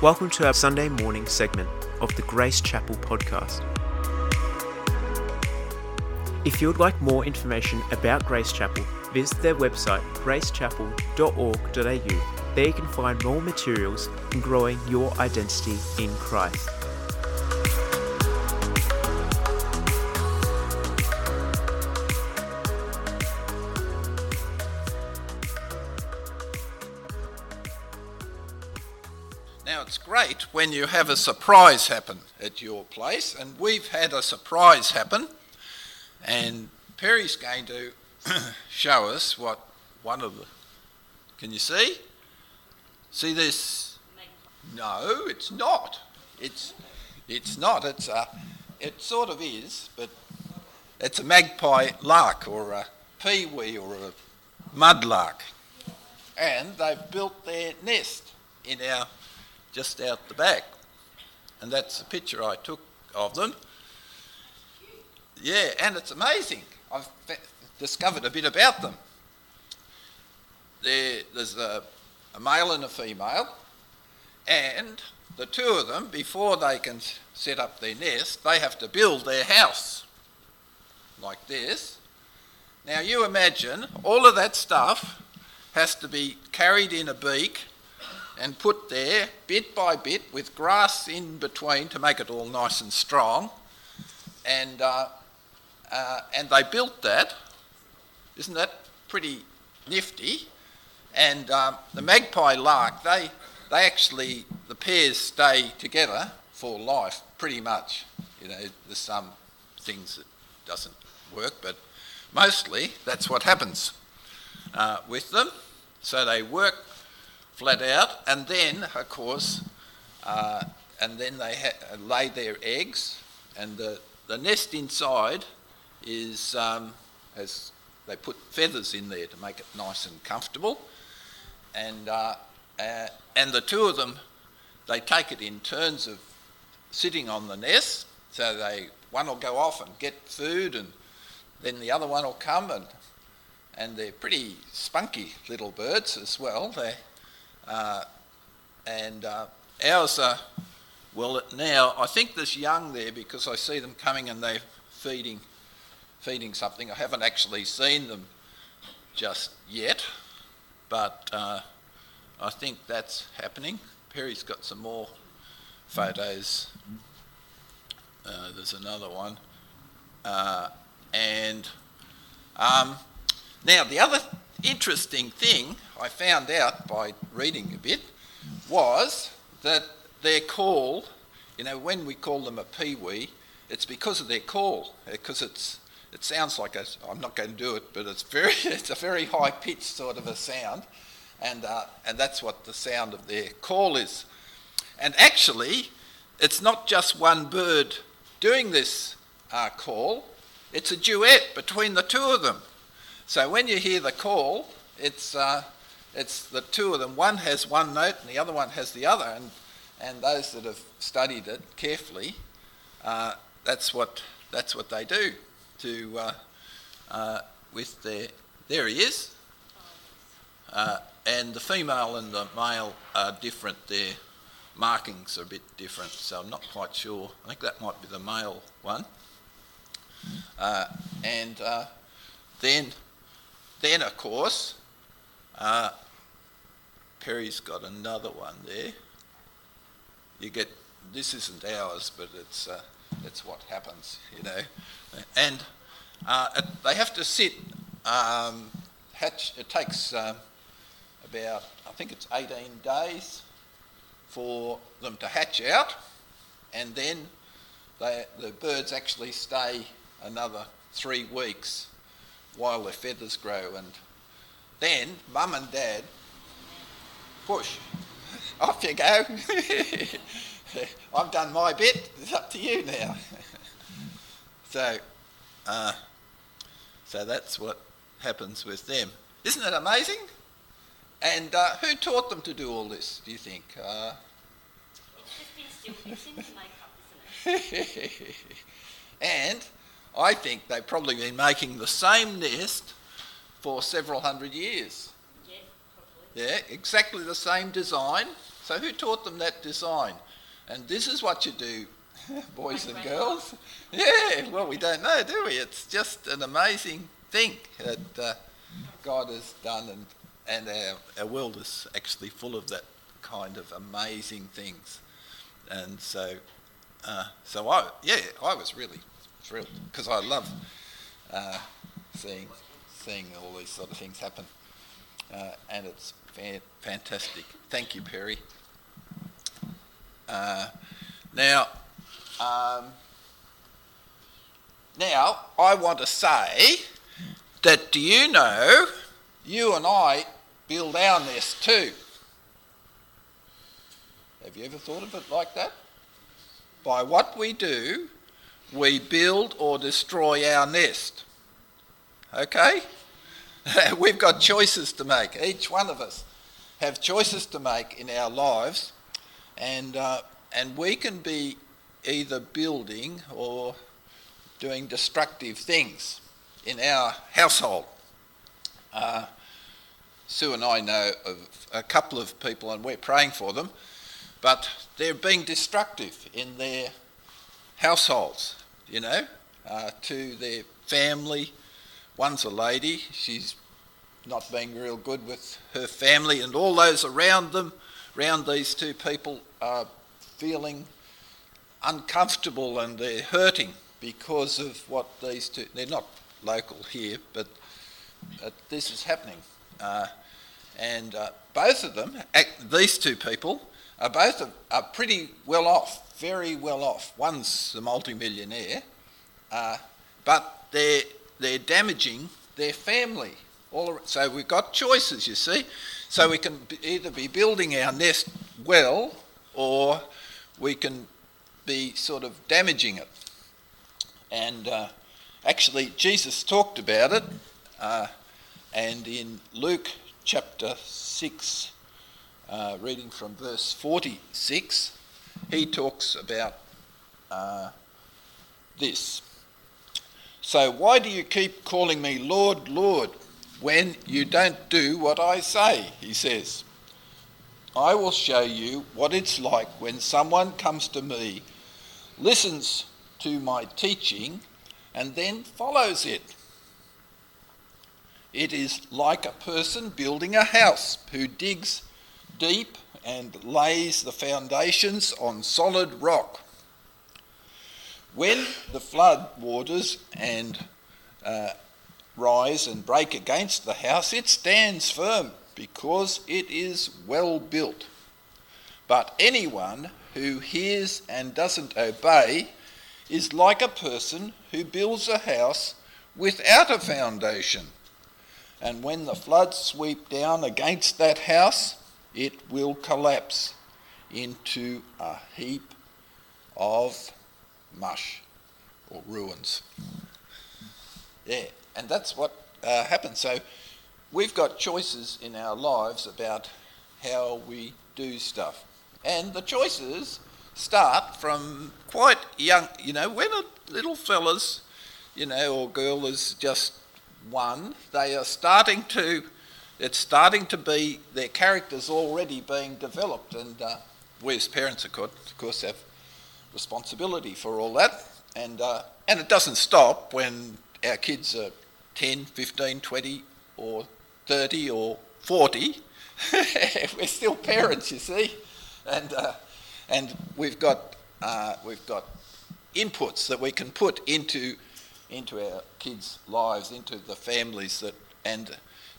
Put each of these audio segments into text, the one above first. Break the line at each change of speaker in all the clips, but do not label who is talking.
Welcome to our Sunday morning segment of the Grace Chapel podcast. If you would like more information about Grace Chapel, visit their website gracechapel.org.au. There you can find more materials in growing your identity in Christ.
When you have a surprise happen at your place, and we've had a surprise happen, and Perry's going to show us what one of the. Can you see? See this? No, it's not. It's it's not. It's a. It sort of is, but it's a magpie lark or a peewee or a mudlark, and they've built their nest in our just out the back. And that's the picture I took of them. Yeah, and it's amazing. I've discovered a bit about them. There, there's a, a male and a female, and the two of them, before they can set up their nest, they have to build their house like this. Now, you imagine all of that stuff has to be carried in a beak and put there bit by bit with grass in between to make it all nice and strong. And, uh, uh, and they built that. Isn't that pretty nifty? And um, the magpie lark, they, they actually, the pairs stay together for life pretty much. You know, there's some things that doesn't work, but mostly that's what happens uh, with them. So they work flat out, and then, of course, uh, and then they ha- lay their eggs, and the, the nest inside is um, has they put feathers in there to make it nice and comfortable, and uh, uh, and the two of them they take it in turns of sitting on the nest, so they one will go off and get food, and then the other one will come and and they're pretty spunky little birds as well. They uh, and uh, ours are, well, now I think there's young there because I see them coming and they're feeding, feeding something. I haven't actually seen them just yet, but uh, I think that's happening. Perry's got some more photos. Uh, there's another one. Uh, and um, now, the other interesting thing I found out by reading a bit was that their call, you know, when we call them a peewee, it's because of their call, because it's it sounds like a, I'm not going to do it, but it's very it's a very high pitched sort of a sound, and uh, and that's what the sound of their call is. And actually, it's not just one bird doing this uh, call; it's a duet between the two of them. So when you hear the call, it's, uh, it's the two of them. One has one note and the other one has the other. And, and those that have studied it carefully, uh, that's, what, that's what they do to, uh, uh, with their. There he is. Uh, and the female and the male are different. Their markings are a bit different, so I'm not quite sure. I think that might be the male one. Uh, and then then, of course, uh, Perry's got another one there. You get this isn't ours, but it's uh, it's what happens, you know. And uh, it, they have to sit. Um, hatch. It takes um, about I think it's 18 days for them to hatch out, and then they, the birds actually stay another three weeks while their feathers grow. And then mum and dad push. Off you go. I've done my bit. It's up to you now. so, uh, so that's what happens with them. Isn't it amazing? And uh, who taught them to do all this? Do you think? Uh,
It's just been still fixing to make isn't it?
and I think they've probably been making the same nest for several hundred years.
Yeah, probably.
Yeah, exactly the same design, So who taught them that design? And this is what you do, boys and girls. Yeah, well, we don't know, do we? It's just an amazing thing that uh, God has done, and, and our, our world is actually full of that kind of amazing things. And so, uh, so I, yeah, I was really thrilled because I love uh, seeing seeing all these sort of things happen, uh, and it's fan- fantastic. Thank you, Perry. Uh, now, um, now I want to say that do you know you and I build our nest too? Have you ever thought of it like that? By what we do, we build or destroy our nest. Okay? We've got choices to make. Each one of us have choices to make in our lives, and uh, and we can be either building or doing destructive things in our household. Uh, Sue and I know of a couple of people, and we're praying for them, but they're being destructive in their households, you know, uh, to their family. One's a lady, she's not being real good with her family, and all those around them, around these two people, are feeling uncomfortable and they're hurting because of what these two, they're not local here, but this is happening. Uh, and uh, both of them, these two people, are both are pretty well off, very well off. One's a multimillionaire, uh, but they're, they're damaging their family. All, so we've got choices, you see. So we can either be building our nest well or we can be sort of damaging it. And uh, actually, Jesus talked about it, uh, and in Luke chapter 6, uh, reading from verse 46, he talks about uh, this. So, why do you keep calling me Lord, Lord, when you don't do what I say? He says. I will show you what it's like when someone comes to me, listens to my teaching, and then follows it. It is like a person building a house who digs deep and lays the foundations on solid rock. When the flood waters and uh, rise and break against the house, it stands firm because it is well built. But anyone who hears and doesn't obey is like a person who builds a house without a foundation. And when the floods sweep down against that house, it will collapse into a heap of mush or ruins. Yeah, and that's what uh, happens. So we've got choices in our lives about how we do stuff. And the choices start from quite young, you know, when a little fella's, you know, or girl is just one, they are starting to it's starting to be their characters already being developed, and uh, we as parents, of course, have responsibility for all that. And uh, and it doesn't stop when our kids are 10, 15, 20, or 30, or 40. We're still parents, you see, and uh, and we've got uh, we've got inputs that we can put into into our kids' lives, into the families that and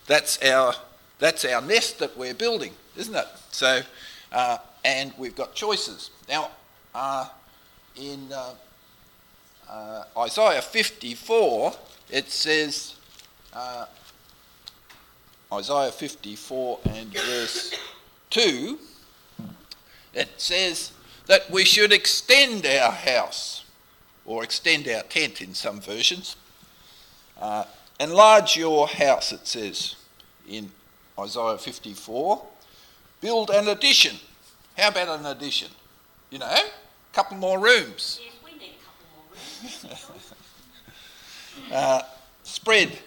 that's our, that's our nest that we're building, isn't it? So, uh, and we've got choices. Now, uh, in uh, uh Isaiah 54, it says, uh, Isaiah 54 and verse 2, it says that we should extend our house, or extend our tent in some versions. Enlarge your house, it says in Isaiah 54. Build an addition. How about an addition? You know, a couple more rooms.
Yes, we need a couple more rooms.
uh, spread,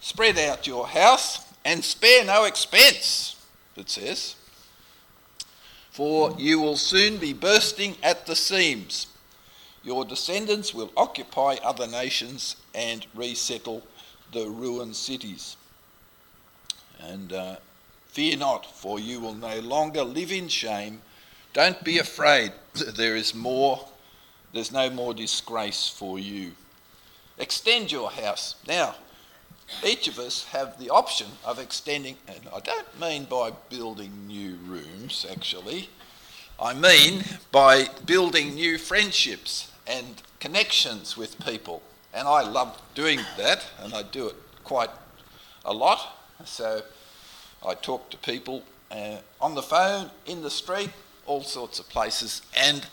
spread out your house and spare no expense, it says. for you will soon be bursting at the seams. Your descendants will occupy other nations and resettle the ruined cities. And uh, fear not, for you will no longer live in shame. Don't be afraid. There is more, there's no more disgrace for you. Extend your house. Now, each of us have the option of extending, and I don't mean by building new rooms actually, I mean by building new friendships and connections with people. And I love doing that, and I do it quite a lot. So I talk to people uh, on the phone, in the street, all sorts of places, and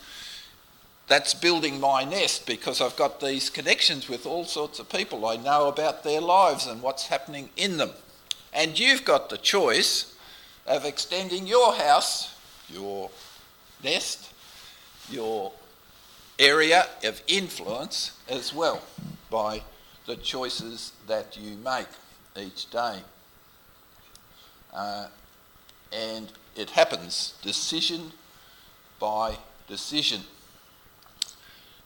that's building my nest because I've got these connections with all sorts of people. I know about their lives and what's happening in them. And you've got the choice of extending your house, your nest, your area of influence as well by the choices that you make each day. Uh, and it happens decision by decision.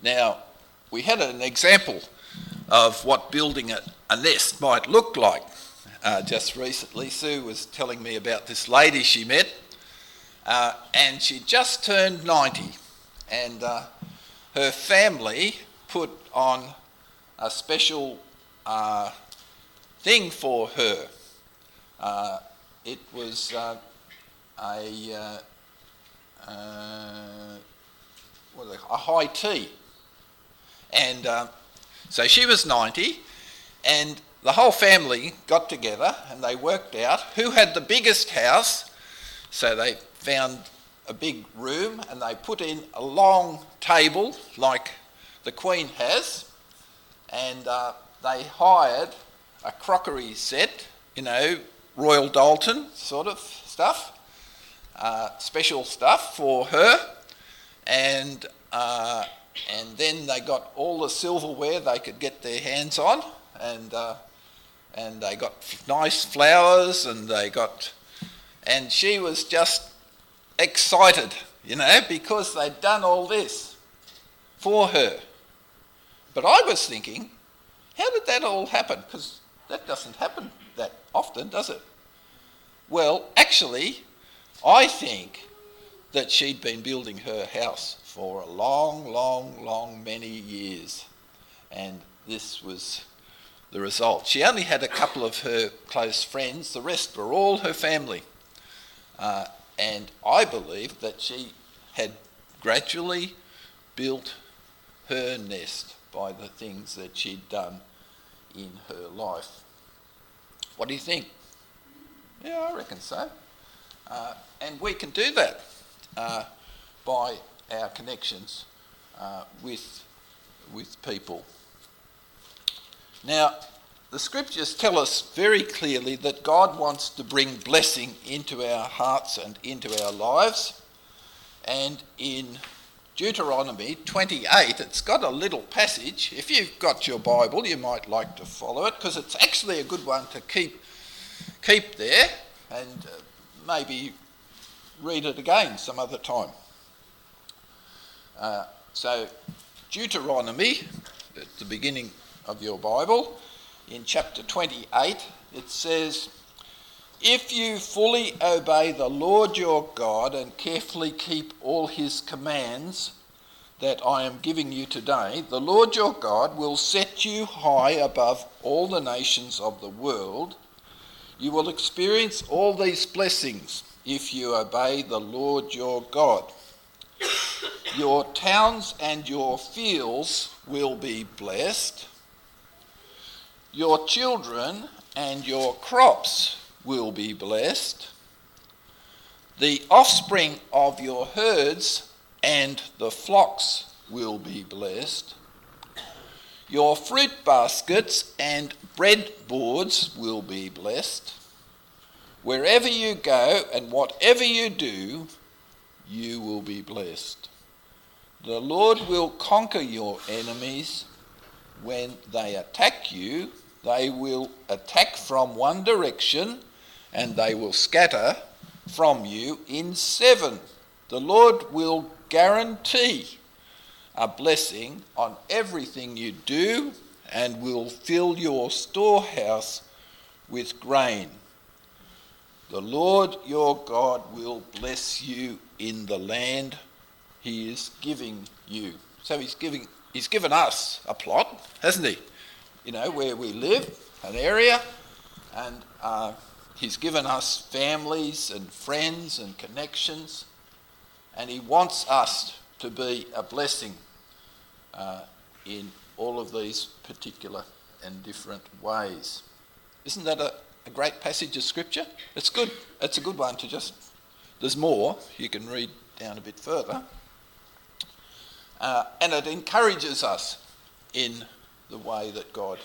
Now, we had an example of what building a, a nest might look like. Uh, just recently, Sue was telling me about this lady she met, uh, and she just turned 90, and uh, her family put on a special uh, thing for her. Uh, it was uh, a, a high tea and um, so she was 90, and the whole family got together and they worked out who had the biggest house. So they found a big room and they put in a long table like the Queen has, and uh, they hired a crockery set, you know, Royal Doulton sort of stuff, uh, special stuff for her, and uh, and then they got all the silverware they could get their hands on, and uh, and they got nice flowers, and they got, and she was just excited, you know, because they'd done all this for her. But I was thinking, how did that all happen? Because that doesn't happen that often, does it? Well, actually, I think that she'd been building her house for a long, long, long, many years. And this was the result. She only had a couple of her close friends, the rest were all her family. Uh, and I believe that she had gradually built her nest by the things that she'd done in her life. What do you think? Yeah, I reckon so. Uh, and we can do that uh, by our connections uh, with, with people. Now, the scriptures tell us very clearly that God wants to bring blessing into our hearts and into our lives. And in Deuteronomy 28, it's got a little passage. If you've got your Bible, you might like to follow it because it's actually a good one to keep, keep there and uh, maybe read it again some other time. Uh, so, Deuteronomy, at the beginning of your Bible, in chapter 28, it says, If you fully obey the Lord your God and carefully keep all his commands that I am giving you today, the Lord your God will set you high above all the nations of the world. You will experience all these blessings if you obey the Lord your God. Your towns and your fields will be blessed. Your children and your crops will be blessed. The offspring of your herds and the flocks will be blessed. Your fruit baskets and bread boards will be blessed. Wherever you go and whatever you do, you will be blessed. The Lord will conquer your enemies when they attack you. They will attack from one direction and they will scatter from you in seven The Lord will guarantee a blessing on everything you do and will fill your storehouse with grain. The Lord your God will bless you in the land he is giving you. So he's giving he's given us a plot, hasn't he? You know, where we live, an area, and uh, he's given us families and friends and connections, and he wants us to be a blessing uh, in all of these particular and different ways. Isn't that a, a great passage of scripture? It's good. It's a good one to just. There's more. You can read down a bit further. Uh, and it encourages us in the way that God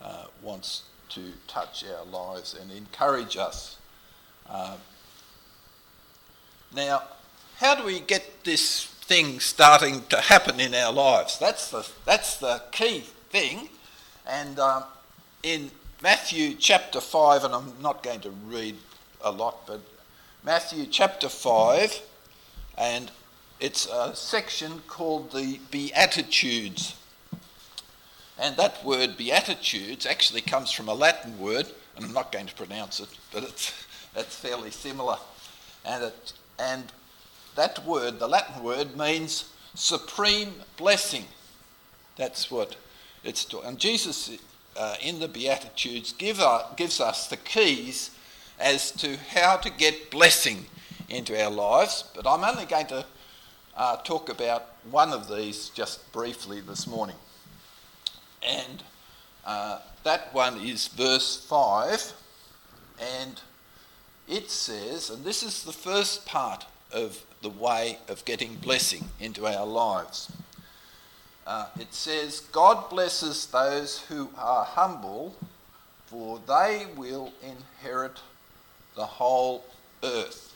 uh, wants to touch our lives and encourage us. Uh, now, how do we get this thing starting to happen in our lives? That's the, that's the key thing. And um, in Matthew chapter 5, and I'm not going to read a lot, but Matthew chapter 5, and it's a section called the Beatitudes. And that word Beatitudes actually comes from a Latin word, and I'm not going to pronounce it, but it's, it's fairly similar. And, it, and that word, the Latin word, means supreme blessing. That's what it's doing. And Jesus, uh, in the Beatitudes, give, uh, gives us the keys as to how to get blessing into our lives. But I'm only going to uh, talk about one of these just briefly this morning. And uh, that one is verse 5. And it says, and this is the first part of the way of getting blessing into our lives. Uh, it says, God blesses those who are humble, for they will inherit the whole earth.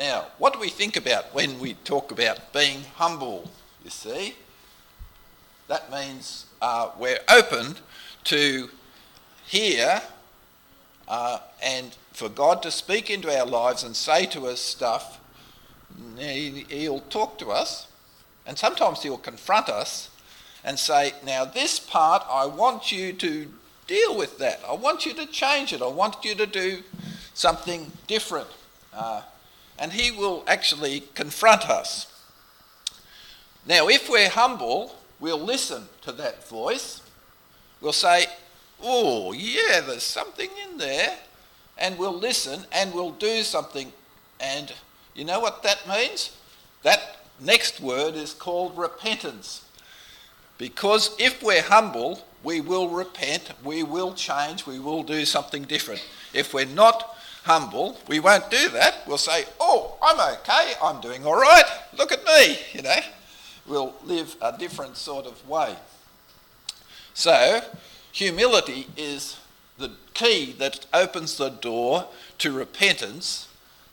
Now, what do we think about when we talk about being humble? You see, that means uh, we're open to hear uh, and for God to speak into our lives and say to us stuff. He, he'll talk to us, and sometimes he'll confront us and say, Now, this part, I want you to deal with that. I want you to change it. I want you to do something different. Uh, and he will actually confront us. Now, if we're humble, we'll listen to that voice. We'll say, Oh, yeah, there's something in there. And we'll listen and we'll do something. And you know what that means? That next word is called repentance. Because if we're humble, we will repent, we will change, we will do something different. If we're not humble, we won't do that. We'll say, oh, I'm okay, I'm doing all right, look at me, you know. We'll live a different sort of way. So, humility is the key that opens the door to repentance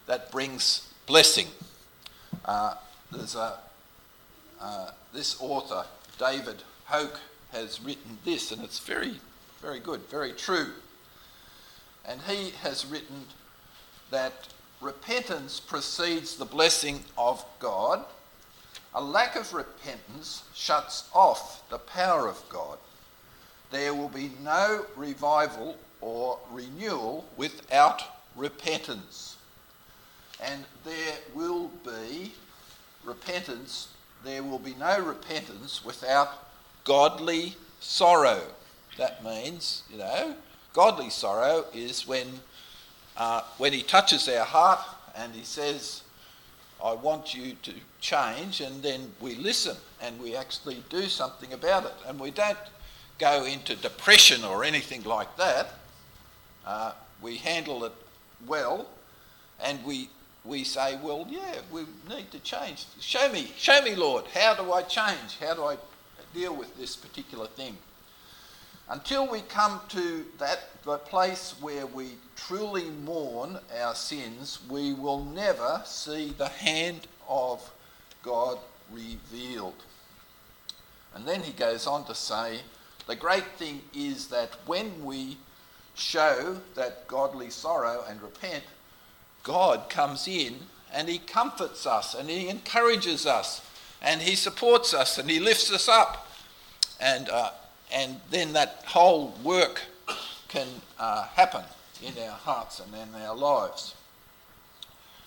that brings blessing. Uh, there's a, uh, this author, David Hoke, has written this, and it's very, very good, very true. And he has written that repentance precedes the blessing of God. A lack of repentance shuts off the power of God. There will be no revival or renewal without repentance. And there will be repentance, there will be no repentance without godly sorrow. That means, you know, godly sorrow is when uh, when he touches our heart and he says, I want you to change, and then we listen and we actually do something about it. And we don't go into depression or anything like that. Uh, we handle it well and we, we say, well, yeah, we need to change. Show me, show me, Lord, how do I change? How do I deal with this particular thing? Until we come to that the place where we truly mourn our sins, we will never see the hand of God revealed. And then he goes on to say, the great thing is that when we show that godly sorrow and repent, God comes in and He comforts us and He encourages us and He supports us and He lifts us up. And, uh, and then that whole work can uh, happen in our hearts and in our lives.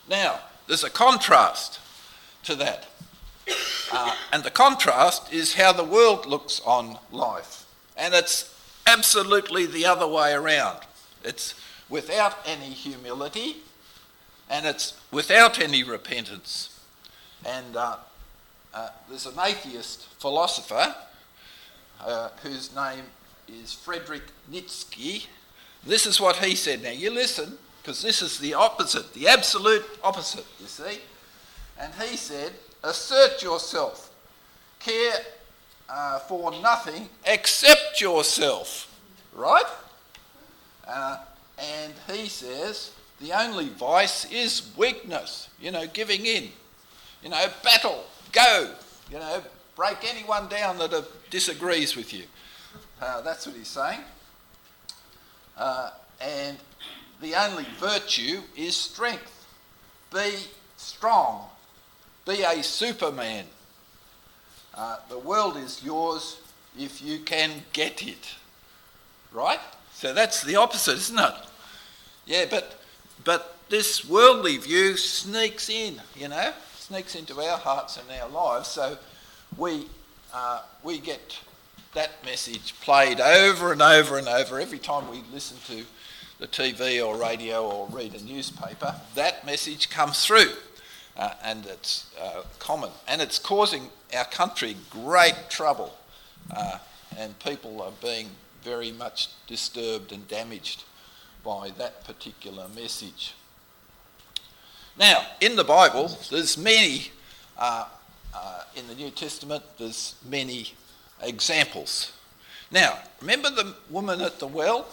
Now, there's a contrast to that. Uh, and the contrast is how the world looks on life. And it's absolutely the other way around. It's without any humility and it's without any repentance. And uh, uh, there's an atheist philosopher uh, whose name is Frederick Nietzsche. This is what he said. Now, you listen, because this is the opposite, the absolute opposite, you see. And he said, assert yourself, care uh, for nothing except yourself. Right? Uh, and he says, the only vice is weakness, you know, giving in. You know, battle, go, you know, break anyone down that uh, disagrees with you. Uh, that's what he's saying. Uh, and the only virtue is strength. Be strong. Be a superman. Uh, the world is yours if you can get it. Right? So that's the opposite, isn't it? Yeah, but but this worldly view sneaks in, you know, sneaks into our hearts and our lives. So we uh, we get that message played over and over and over every time we listen to the TV or radio or read a newspaper. That message comes through, uh, and it's uh, common, and it's causing our country great trouble, uh, and people are being very much disturbed and damaged by that particular message. Now, in the Bible, there's many, uh, in the New Testament, there's many examples. Now, remember the woman at the well?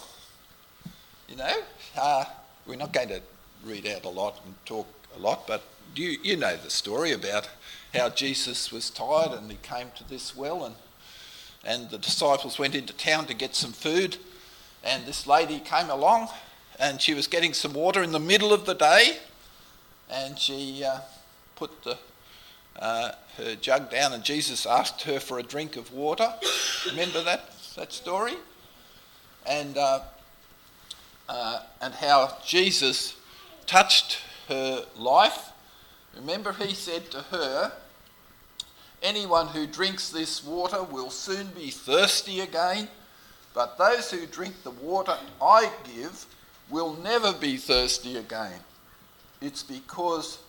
You know, uh, we're not going to read out a lot and talk a lot, but you, you know the story about how Jesus was tired and he came to this well and, and the disciples went into town to get some food and this lady came along and she was getting some water in the middle of the day and she uh, put the, uh, her jug down and Jesus asked her for a drink of water. Remember that, that story? And, uh, uh and how Jesus touched her life. Remember, he said to her, Anyone who drinks this water will soon be thirsty again, but those who drink the water I give will never be thirsty again. It's because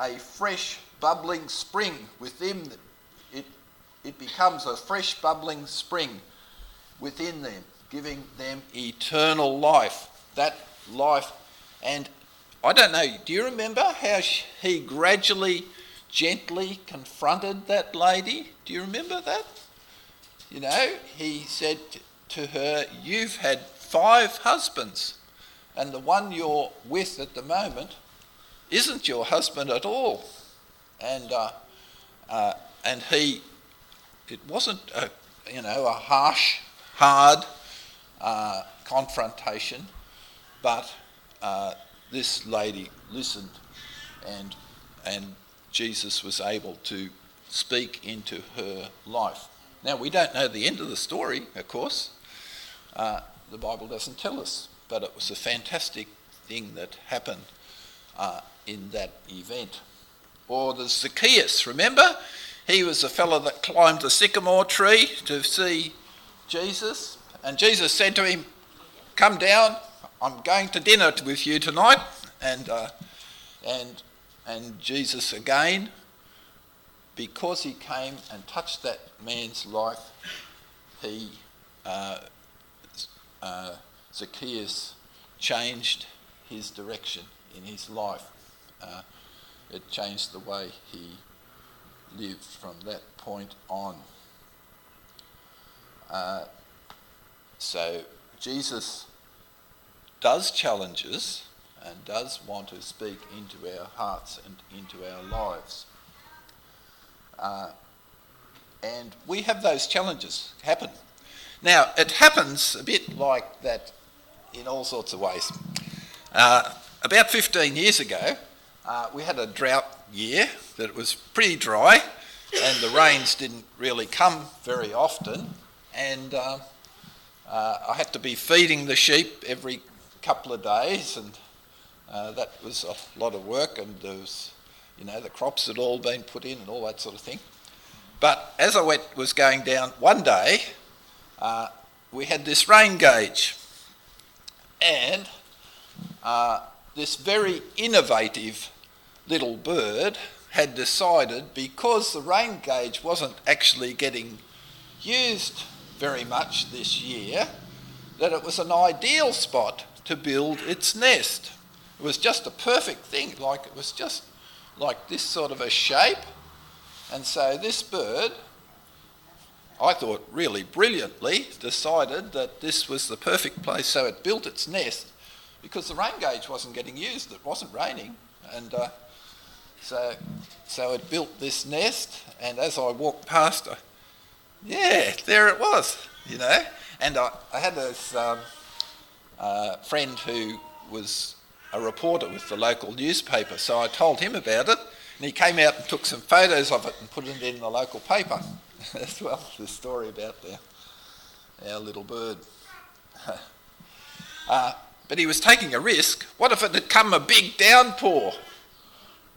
a fresh bubbling spring within them, it, it becomes a fresh bubbling spring within them, giving them eternal life. That life. And I don't know, do you remember how he gradually, gently confronted that lady? Do you remember that? You know, he said to her, You've had five husbands and the one you're with at the moment isn't your husband at all. And, uh, uh, and he, it wasn't a, you know, a harsh, hard uh, confrontation, but uh, this lady listened and, and Jesus was able to speak into her life. Now, we don't know the end of the story, of course. Uh, the Bible doesn't tell us but it was a fantastic thing that happened uh, in that event. Or the Zacchaeus, remember? He was the fellow that climbed the sycamore tree to see Jesus, and Jesus said to him, Come down, I'm going to dinner with you tonight. And, uh, and, and Jesus again, because he came and touched that man's life, he uh, uh, Zacchaeus changed his direction in his life. It changed the way he lived from that point on. Uh, so Jesus does challenge us and does want to speak into our hearts and into our lives. Uh, and we have those challenges happen. Now, it happens a bit like that in all sorts of ways. Uh, about 15 years ago, uh, we had a drought year that was pretty dry and the rains didn't really come very often. And uh, uh, I had to be feeding the sheep every couple of days, and uh, that was a lot of work. And there was, you know, the crops had all been put in and all that sort of thing. But as I went, was going down one day, uh, we had this rain gauge, and uh, this very innovative little bird had decided because the rain gauge wasn't actually getting used very much this year, that it was an ideal spot to build its nest. It was just a perfect thing, like it was just like this sort of a shape. And so this bird, I thought really brilliantly, decided that this was the perfect place. So it built its nest because the rain gauge wasn't getting used, it wasn't raining. And uh, so, so it built this nest, and as I walked past, I, yeah, there it was, you know. And I, I had this um, uh, friend who was a reporter with the local newspaper, so I told him about it, and he came out and took some photos of it and put it in the local paper as well. The story about our, our little bird. uh, but he was taking a risk. What if it had come a big downpour?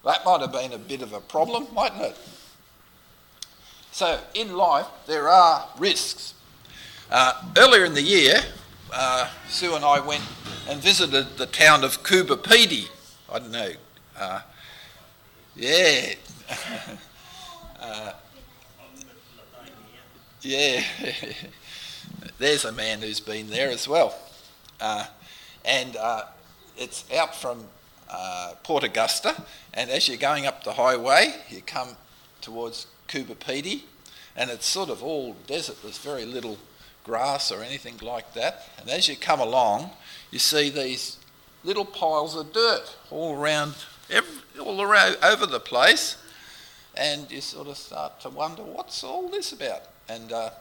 That might have been a bit of a problem, mightn't it? So, in life, there are risks. Uh, earlier in the year, uh, Sue and I went and visited the town of Pedy. I don't know. Uh, yeah. Uh, yeah. There's a man who's been there as well. And uh, it's out from uh, Port Augusta, and as you're going up the highway, you come towards Coober Pedy, and it's sort of all desert. There's very little grass or anything like that. And as you come along, you see these little piles of dirt all around, every, all around over the place, and you sort of start to wonder what's all this about. And uh,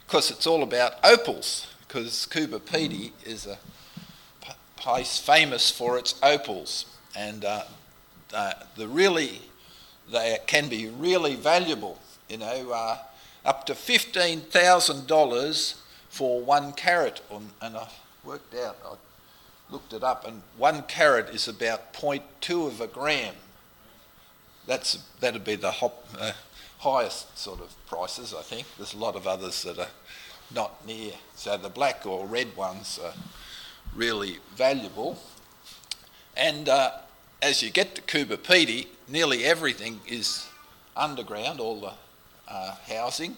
of course, it's all about opals because Coober Pedy is a place famous for its opals, and uh, uh, the really they can be really valuable. You know, uh, up to fifteen thousand dollars for one carat, on, and I worked out. I looked it up, and one carat is about 0.2 of a gram. That's that'd be the hop, uh, highest sort of prices, I think. There's a lot of others that are not near. So the black or red ones are really valuable. And uh, as you get to Coober Pedy, nearly everything is underground, all the uh, housing,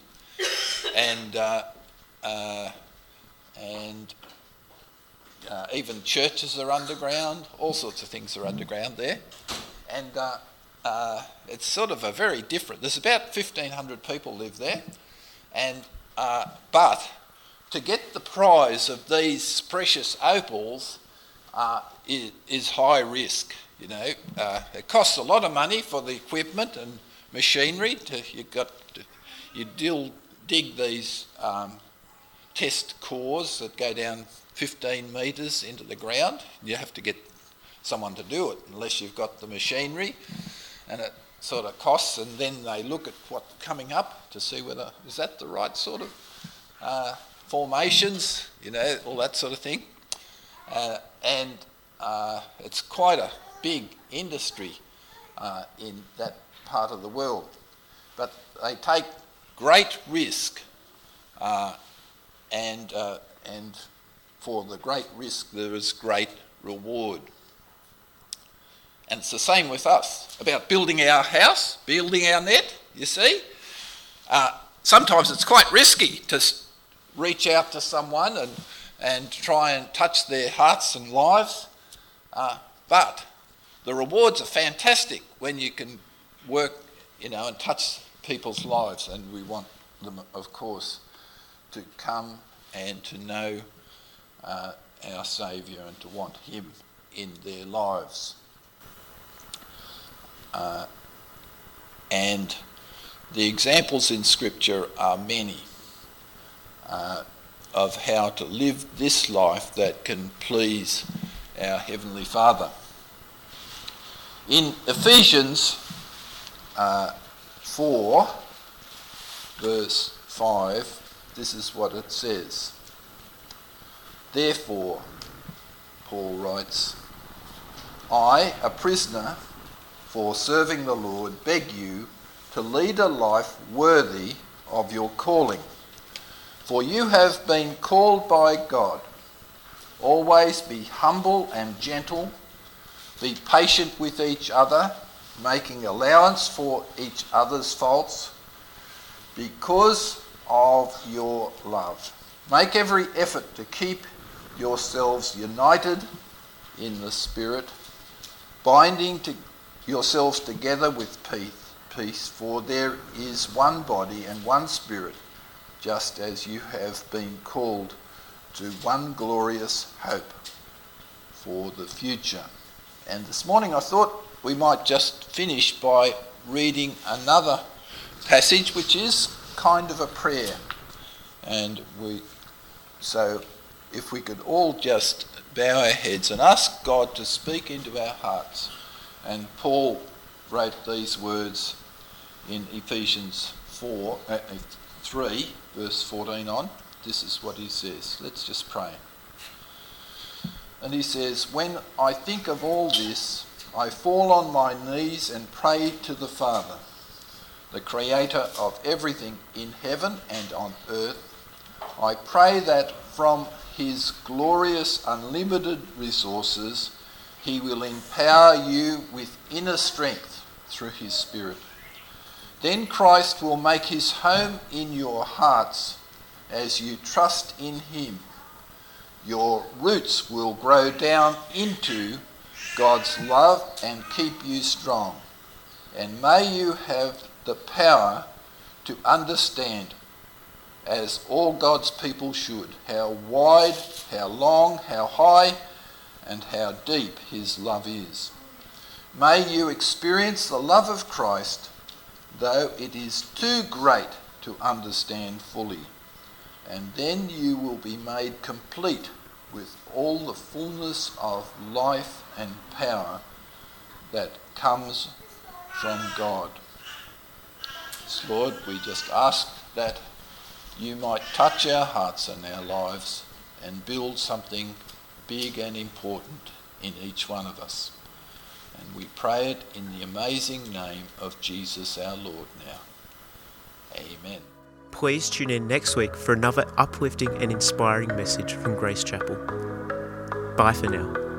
and uh, uh and uh, even churches are underground. All sorts of things are underground there, and uh, it's sort of a very different. There's about 1,500 people live there, and but to get the prize of these precious opals uh, is, is, high risk. You know, uh, it costs a lot of money for the equipment and machinery. To you got to, you deal, dig these um, test cores that go down 15 metres into the ground. You have to get someone to do it unless you've got the machinery, and it sort of costs. And then they look at what's coming up to see whether is that the right sort of uh, formations, you know, all that sort of thing. Uh, and uh, it's quite a big industry uh, in that part of the world. But they take great risk, uh, and, uh, and for the great risk, there is great reward. And it's the same with us about building our house, building our net, you see. Uh, sometimes it's quite risky to reach out to someone and, and try and touch their hearts and lives. Uh, but the rewards are fantastic when you can work, you know, and touch people's lives. And we want them, of course, to come and to know uh, our Saviour and to want Him in their lives. Uh, and the examples in Scripture are many uh, of how to live this life that can please our Heavenly Father. In Ephesians uh, 4, verse 5, this is what it says. Therefore, Paul writes, I, a prisoner for serving the Lord, beg you to lead a life worthy of your calling. For you have been called by God. Always be humble and gentle. Be patient with each other, making allowance for each other's faults because of your love. Make every effort to keep yourselves united in the Spirit, binding to yourselves together with peace, for there is one body and one Spirit, just as you have been called to one glorious hope for the future. And this morning I thought we might just finish by reading another passage which is kind of a prayer. And we so if we could all just bow our heads and ask God to speak into our hearts. And Paul wrote these words in Ephesians 4, uh, 3, verse 14 on. This is what he says. Let's just pray. And he says, When I think of all this, I fall on my knees and pray to the Father, the creator of everything in heaven and on earth. I pray that from his glorious unlimited resources, he will empower you with inner strength through his Spirit. Then Christ will make his home in your hearts as you trust in him. Your roots will grow down into God's love and keep you strong. And may you have the power to understand as all God's people should, how wide, how long, how high, and how deep His love is. May you experience the love of Christ, though it is too great to understand fully, and then you will be made complete with all the fullness of life and power that comes from God. Lord, we just ask that you might touch our hearts and our lives and build something big and important in each one of us. And we pray it in the amazing name of Jesus our Lord now. Amen.
Please tune in next week for another uplifting and inspiring message from Grace Chapel. Bye for now.